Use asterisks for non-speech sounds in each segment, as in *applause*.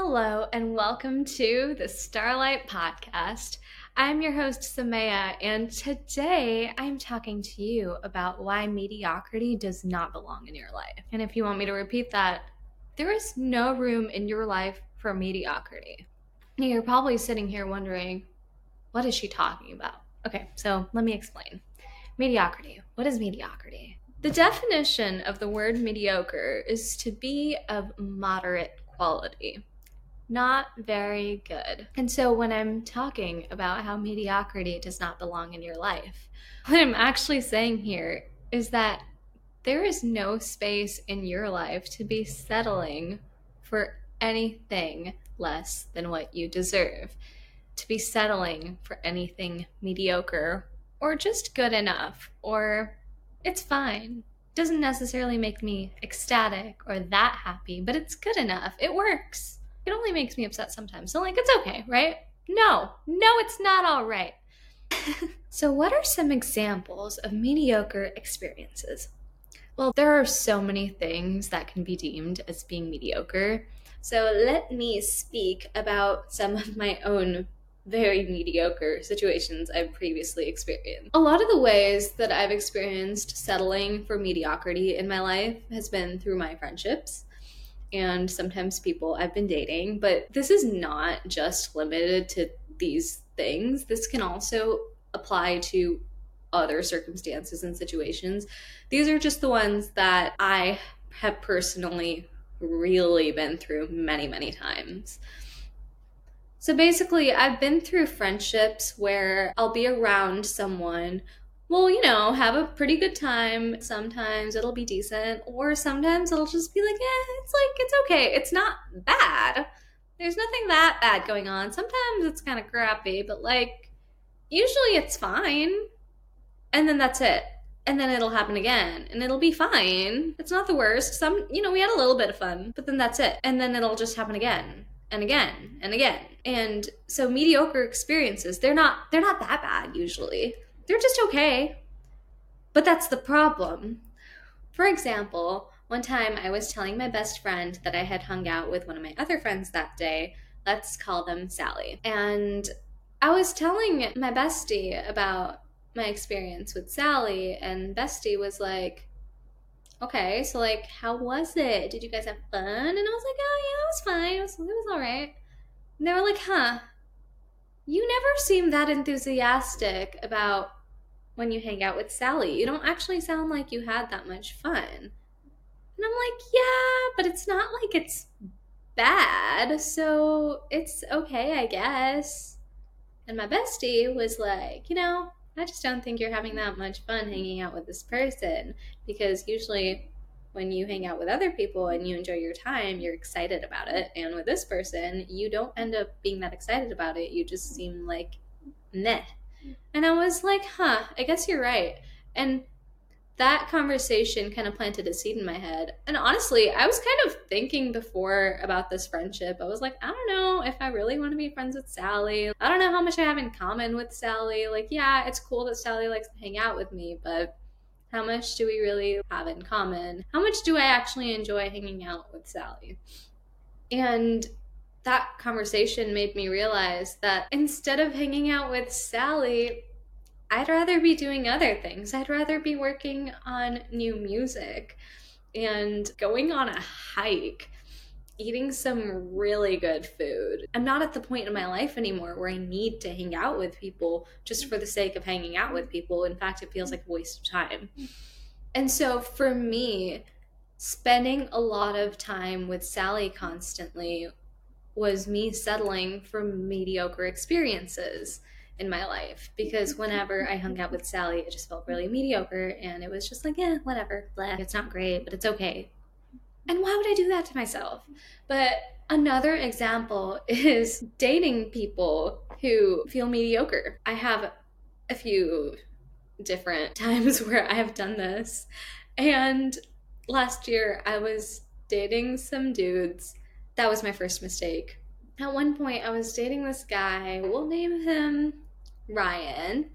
Hello, and welcome to the Starlight Podcast. I'm your host, Samaya, and today I'm talking to you about why mediocrity does not belong in your life. And if you want me to repeat that, there is no room in your life for mediocrity. You're probably sitting here wondering, what is she talking about? Okay, so let me explain. Mediocrity. What is mediocrity? The definition of the word mediocre is to be of moderate quality not very good. And so when I'm talking about how mediocrity does not belong in your life, what I'm actually saying here is that there is no space in your life to be settling for anything less than what you deserve, to be settling for anything mediocre or just good enough or it's fine. Doesn't necessarily make me ecstatic or that happy, but it's good enough. It works it only makes me upset sometimes. So, like, it's okay, right? No, no, it's not all right. *laughs* so, what are some examples of mediocre experiences? Well, there are so many things that can be deemed as being mediocre. So, let me speak about some of my own very mediocre situations I've previously experienced. A lot of the ways that I've experienced settling for mediocrity in my life has been through my friendships and sometimes people I've been dating. But this is not just limited to these things, this can also apply to other circumstances and situations. These are just the ones that I have personally really been through many, many times. So basically, I've been through friendships where I'll be around someone well, you know, have a pretty good time. Sometimes it'll be decent, or sometimes it'll just be like, yeah, it's like, it's okay. It's not bad. There's nothing that bad going on. Sometimes it's kind of crappy, but like, usually it's fine. And then that's it. And then it'll happen again, and it'll be fine. It's not the worst. Some, you know, we had a little bit of fun, but then that's it. And then it'll just happen again and again and again. And so mediocre experiences, they're not they're not that bad usually they're just okay. But that's the problem. For example, one time I was telling my best friend that I had hung out with one of my other friends that day. Let's call them Sally. And I was telling my bestie about my experience with Sally, and Bestie was like, Okay, so like, how was it? Did you guys have fun? And I was like, Oh, yeah, it was fine. It was, it was all right. And they were like, Huh, you never seem that enthusiastic about when you hang out with Sally. You don't actually sound like you had that much fun. And I'm like, yeah, but it's not like it's bad, so it's okay, I guess. And my bestie was like, you know, I just don't think you're having that much fun hanging out with this person because usually when you hang out with other people and you enjoy your time, you're excited about it. And with this person, you don't end up being that excited about it. You just seem like meh. And I was like, huh, I guess you're right. And that conversation kind of planted a seed in my head. And honestly, I was kind of thinking before about this friendship. I was like, I don't know if I really want to be friends with Sally. I don't know how much I have in common with Sally. Like, yeah, it's cool that Sally likes to hang out with me, but how much do we really have in common? How much do I actually enjoy hanging out with Sally? And that conversation made me realize that instead of hanging out with Sally, I'd rather be doing other things. I'd rather be working on new music and going on a hike, eating some really good food. I'm not at the point in my life anymore where I need to hang out with people just for the sake of hanging out with people. In fact, it feels like a waste of time. And so for me, spending a lot of time with Sally constantly was me settling for mediocre experiences in my life because whenever I hung out with Sally, it just felt really mediocre and it was just like, yeah, whatever, blah, it's not great, but it's okay. And why would I do that to myself? But another example *laughs* is dating people who feel mediocre. I have a few different *laughs* times where I have done this. And last year I was dating some dudes that was my first mistake. At one point, I was dating this guy. We'll name him Ryan.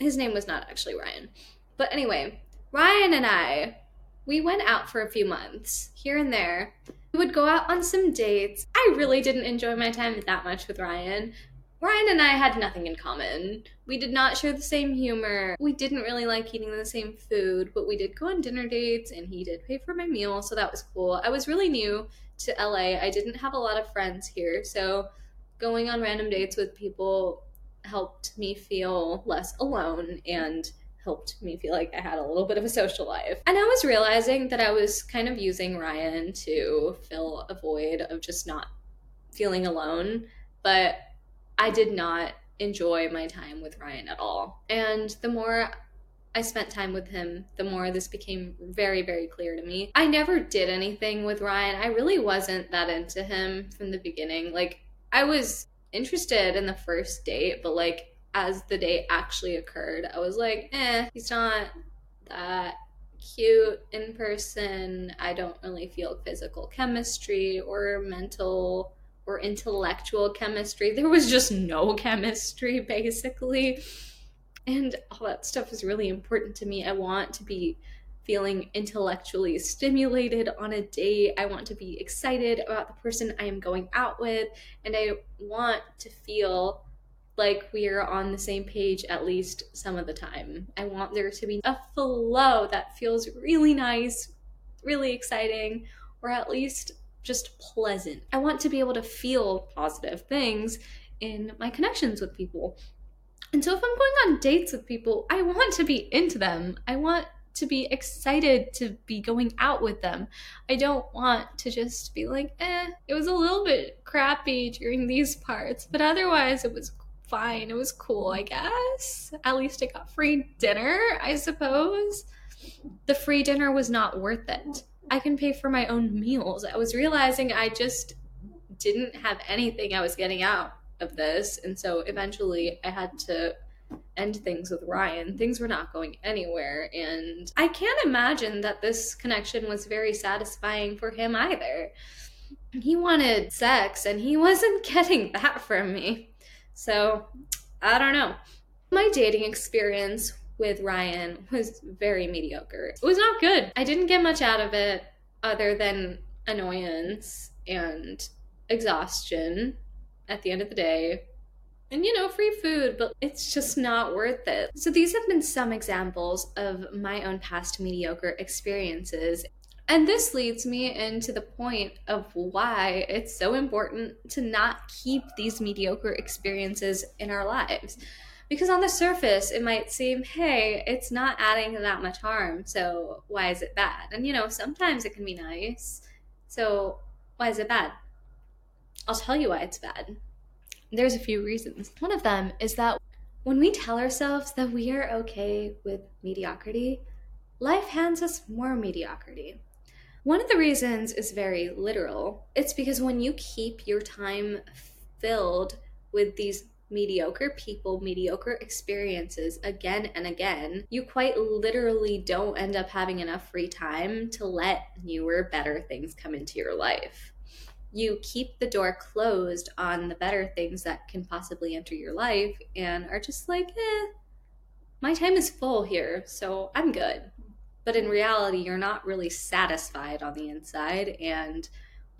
His name was not actually Ryan. But anyway, Ryan and I, we went out for a few months here and there. We would go out on some dates. I really didn't enjoy my time that much with Ryan. Ryan and I had nothing in common. We did not share the same humor. We didn't really like eating the same food, but we did go on dinner dates and he did pay for my meal, so that was cool. I was really new to LA. I didn't have a lot of friends here, so going on random dates with people helped me feel less alone and helped me feel like I had a little bit of a social life. And I was realizing that I was kind of using Ryan to fill a void of just not feeling alone, but I did not enjoy my time with Ryan at all. And the more I spent time with him, the more this became very, very clear to me. I never did anything with Ryan. I really wasn't that into him from the beginning. Like, I was interested in the first date, but like as the date actually occurred, I was like, eh, he's not that cute in person. I don't really feel physical chemistry or mental or intellectual chemistry. There was just no chemistry, basically. And all that stuff is really important to me. I want to be feeling intellectually stimulated on a date. I want to be excited about the person I am going out with. And I want to feel like we are on the same page at least some of the time. I want there to be a flow that feels really nice, really exciting, or at least just pleasant. I want to be able to feel positive things in my connections with people. And so if I'm going on dates with people, I want to be into them. I want to be excited to be going out with them. I don't want to just be like, eh, it was a little bit crappy during these parts, but otherwise it was fine. It was cool, I guess. At least I got free dinner, I suppose. The free dinner was not worth it. I can pay for my own meals. I was realizing I just didn't have anything I was getting out of this. And so eventually I had to end things with Ryan. Things were not going anywhere. And I can't imagine that this connection was very satisfying for him either. He wanted sex and he wasn't *laughs* getting that from me. So I don't know. My dating experience with Ryan was very mediocre. It was not good. I didn't get much out of it other than annoyance and exhaustion at the end of the day and you know, free food, but it's just not worth it. So, these have been some examples of my own past mediocre experiences. And this leads me into the point of why it's so important to not keep these mediocre experiences in our lives. Because on the surface, it might seem, hey, it's not adding that much harm, so why is it bad? And you know, sometimes it can be nice, so why is it bad? I'll tell you why it's bad. There's a few reasons. One of them is that when we tell ourselves that we are okay with mediocrity, life hands us more mediocrity. One of the reasons is very literal. It's because when you keep your time filled with these mediocre people, mediocre experiences again and again, you quite literally don't end up having enough free time to let newer, better things come into your life you keep the door closed on the better things that can possibly enter your life and are just like, eh, my time is full here, so I'm good. But in reality, you're not really satisfied on the inside, and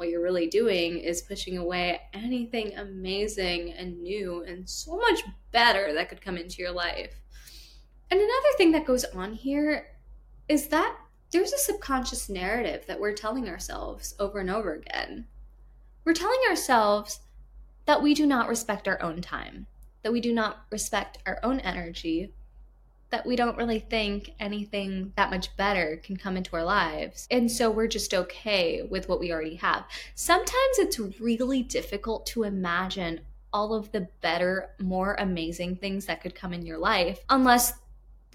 what you're really doing is pushing away anything amazing and new and so much better that could come into your life. And another thing that goes on here is that there's a subconscious narrative that we're telling ourselves over and over again we're telling ourselves that we do not respect our own time, that we do not respect our own energy, that we don't really think anything that much better can come into our lives. And so we're just okay with what we already have. Sometimes it's really difficult to imagine all of the better, more amazing things that could come in your life unless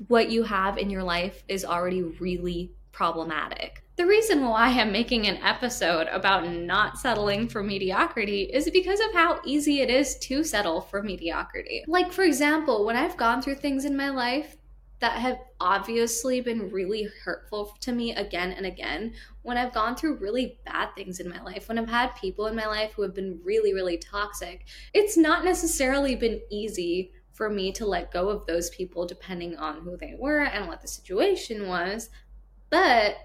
what you have in your life is already really problematic. The reason why I'm making an episode about not settling for mediocrity is because of how easy it is to settle for mediocrity. Like, for example, when I've gone through things in my life that have obviously been really hurtful to me again and again, when I've gone through really bad things in my life, when I've had people in my life who have been really, really toxic, it's not necessarily been easy for me to let go of those people depending on who they were and what the situation was. But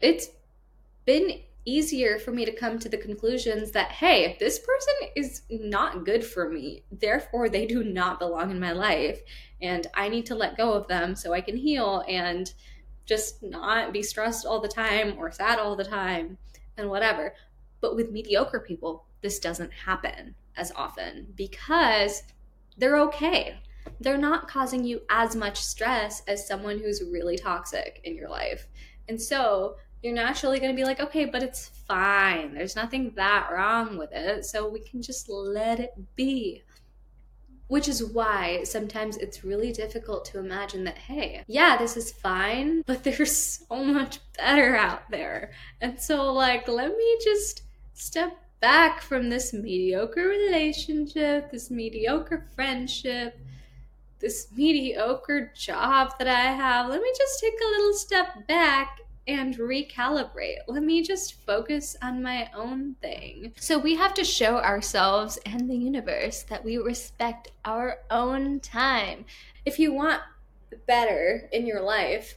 it's been easier for me to come to the conclusions that, hey, this person is not good for me. Therefore, they do not belong in my life. And I need to let go of them so I can heal and just not be stressed all the time or sad all the time and whatever. But with mediocre people, this doesn't happen as often because they're okay. They're not causing you as much stress as someone who's really toxic in your life. And so you're naturally going to be like, okay, but it's fine. There's nothing that wrong with it. So we can just let it be. Which is why sometimes it's really difficult to imagine that, hey, yeah, this is fine, *laughs* but there's so much better out there. And so, like, let me just step back from this mediocre relationship, this mediocre friendship, this mediocre job that I have. Let me just take a little step back and recalibrate. Let me just focus on my own thing. So we have to show ourselves and the universe that we respect our own time. If you want better in your life,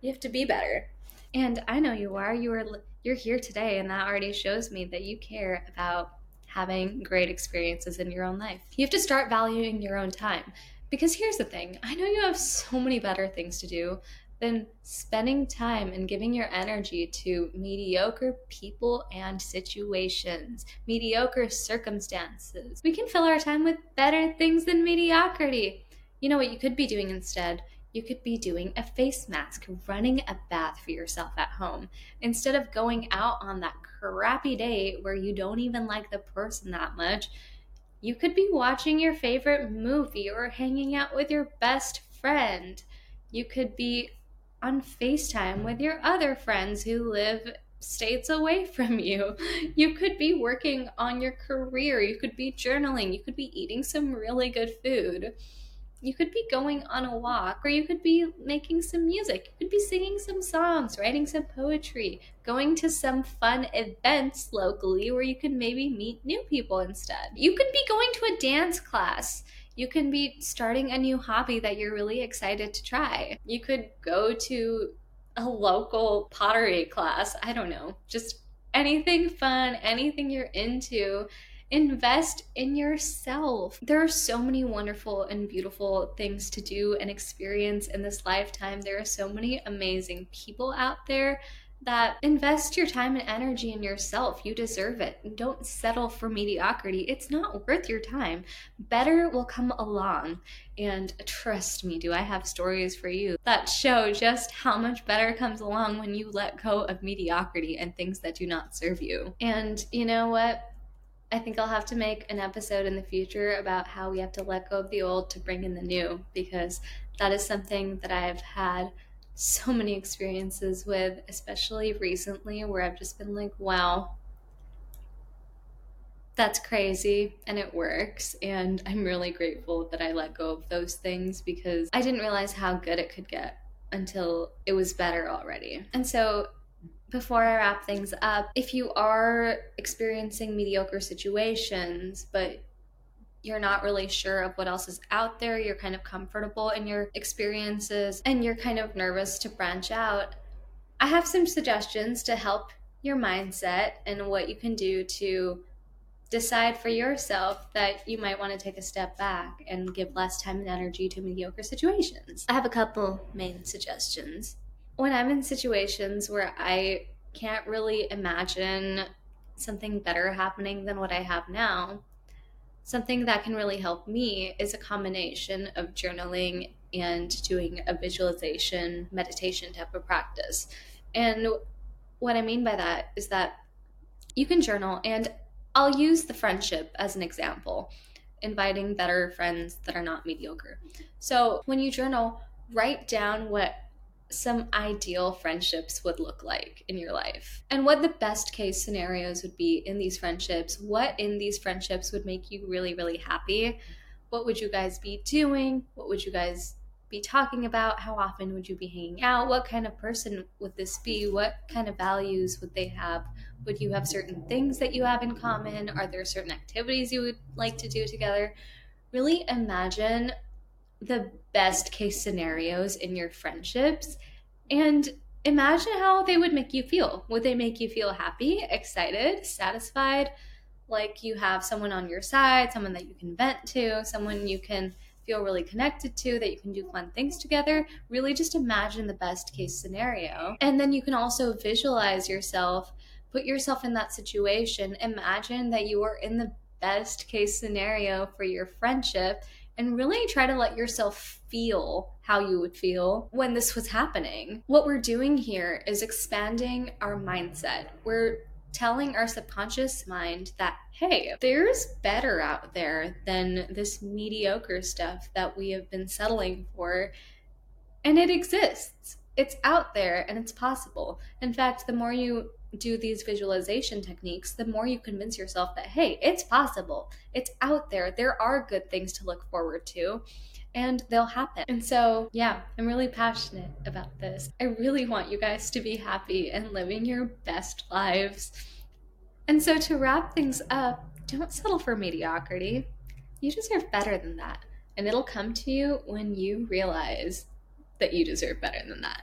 you have to be better. And I know you are. You are you're here today and that already shows me that you care about having great experiences in your own life. You have to start valuing your own time. Because here's the thing I know you have so many better things to do than spending time and giving your energy to mediocre people and situations, mediocre circumstances. We can fill our time with better things than mediocrity. You know what you could be doing instead? You could be doing a face mask, running a bath for yourself at home, instead of going out on that crappy date where you don't even like the person that much. You could be watching your favorite movie or hanging out with your best friend. You could be on FaceTime with your other friends who live states away *laughs* from you. You could be working on your career. You could be journaling. You could be eating some really good food. You could be going on a walk, or you could be making some music. You could be singing some songs, writing some poetry, going to some fun events locally where you can maybe meet new people instead. You could be going to a dance class you can be starting a new hobby that you're really excited to try. You could go to a local pottery class. I don't know, just anything fun, anything you're into. Invest in yourself. There are so many wonderful and beautiful things to do and experience in this lifetime. There are so many amazing people out there that invest your time and energy in yourself. You deserve it. Don't settle for mediocrity. It's not worth your time. Better will come along. And trust me, do I have stories for you that show just how much better comes along when you let go of mediocrity and things that do not serve you. And you know what? I think I'll have to make an episode in the future about how we have to let go of the old to bring in the new because that is something that I've had so many experiences with, especially recently, where I've just been like, wow, that's crazy and it works. And I'm really grateful that I let go of those things because I didn't realize how good it could get until it was better already. And so, before I wrap things up, if you are experiencing mediocre situations, but you're not really sure of what else is out there, you're kind of comfortable in your experiences, and you're kind of nervous to branch out, I have some suggestions to help your mindset and what you can do to decide for yourself that you might want to take a step back and give less time and energy to mediocre situations. I have a couple main suggestions. When I'm in situations where I can't really imagine something better happening than what I have now, something that can really help me is a combination of journaling and doing a visualization meditation type of practice. And what I mean by that is that you can journal, and I'll use the friendship as an example, inviting better friends that are not mediocre. So when you journal, write down what some ideal friendships would look like in your life? And what the best case scenarios would be in these friendships? What in these friendships would make you really really happy? What would you guys be doing? What would you guys be talking about? How often would you be hanging out? What kind of person would this be? What kind of values would they have? Would you have certain things that you have in common? Are there certain activities you would like to do together? Really imagine the best case scenarios in your friendships and imagine how they would make you feel. Would they make you feel happy, excited, satisfied? Like you have someone on your side, someone that you can vent to, someone you can feel really connected to, that you can do fun things together. Really just imagine the best case scenario. And then you can also visualize yourself, put yourself in that situation. Imagine that you are in the best case scenario for your friendship and really try to let yourself feel how you would feel when this was happening. What we're doing here is expanding our mindset. We're telling our subconscious mind that, hey, there's better out there than this mediocre stuff that we have been settling for. And it exists. It's out there and it's possible. In fact, the more you do these visualization techniques, the more you convince yourself that, hey, it's possible. It's out there. There are good things to look forward to and they'll happen. And so, yeah, I'm really passionate about this. I really want you guys to be happy and living your best lives. And so, to wrap things up, don't settle for mediocrity. You deserve better than that. And it'll come to you when you realize that you deserve better than that.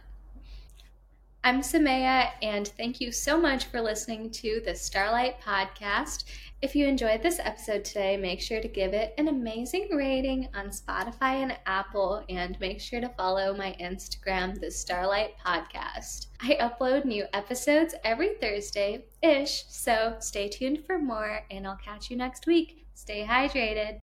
I'm Samaya, and thank you so much for listening to the Starlight Podcast. If you enjoyed this episode today, make sure to give it an amazing rating on Spotify and Apple, and make sure to follow my Instagram, the Starlight Podcast. I upload new episodes every Thursday ish, so stay tuned for more, and I'll catch you next week. Stay hydrated.